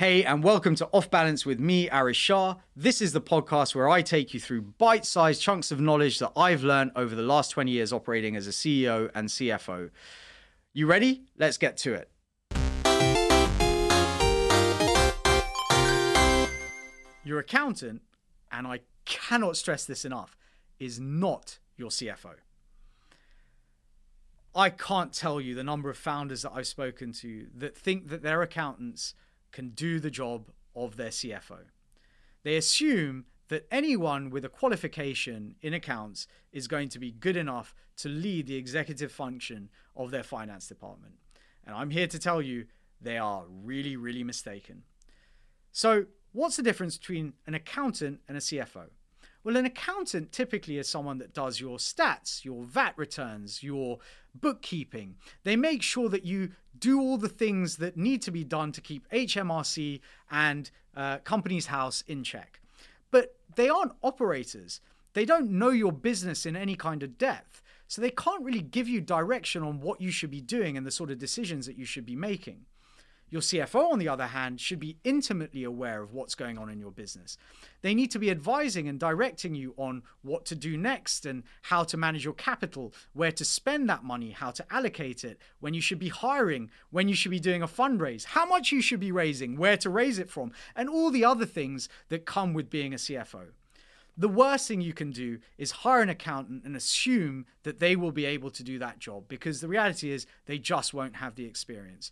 Hey, and welcome to Off Balance with me, Arish Shah. This is the podcast where I take you through bite sized chunks of knowledge that I've learned over the last 20 years operating as a CEO and CFO. You ready? Let's get to it. Your accountant, and I cannot stress this enough, is not your CFO. I can't tell you the number of founders that I've spoken to that think that their accountants can do the job of their CFO. They assume that anyone with a qualification in accounts is going to be good enough to lead the executive function of their finance department. And I'm here to tell you they are really, really mistaken. So, what's the difference between an accountant and a CFO? Well, an accountant typically is someone that does your stats, your VAT returns, your bookkeeping. They make sure that you do all the things that need to be done to keep HMRC and uh, Companies House in check. But they aren't operators. They don't know your business in any kind of depth. So they can't really give you direction on what you should be doing and the sort of decisions that you should be making. Your CFO, on the other hand, should be intimately aware of what's going on in your business. They need to be advising and directing you on what to do next and how to manage your capital, where to spend that money, how to allocate it, when you should be hiring, when you should be doing a fundraise, how much you should be raising, where to raise it from, and all the other things that come with being a CFO. The worst thing you can do is hire an accountant and assume that they will be able to do that job because the reality is they just won't have the experience.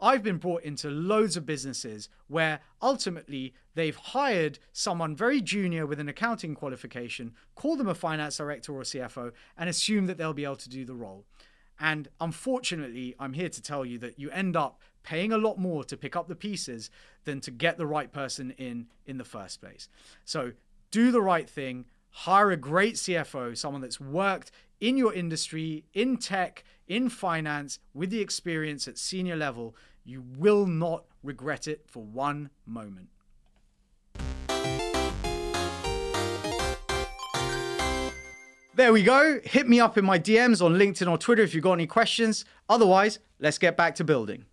I've been brought into loads of businesses where ultimately they've hired someone very junior with an accounting qualification, call them a finance director or CFO, and assume that they'll be able to do the role. And unfortunately, I'm here to tell you that you end up paying a lot more to pick up the pieces than to get the right person in in the first place. So do the right thing, hire a great CFO, someone that's worked in your industry, in tech, in finance, with the experience at senior level, you will not regret it for one moment. There we go. Hit me up in my DMs on LinkedIn or Twitter if you've got any questions. Otherwise, let's get back to building.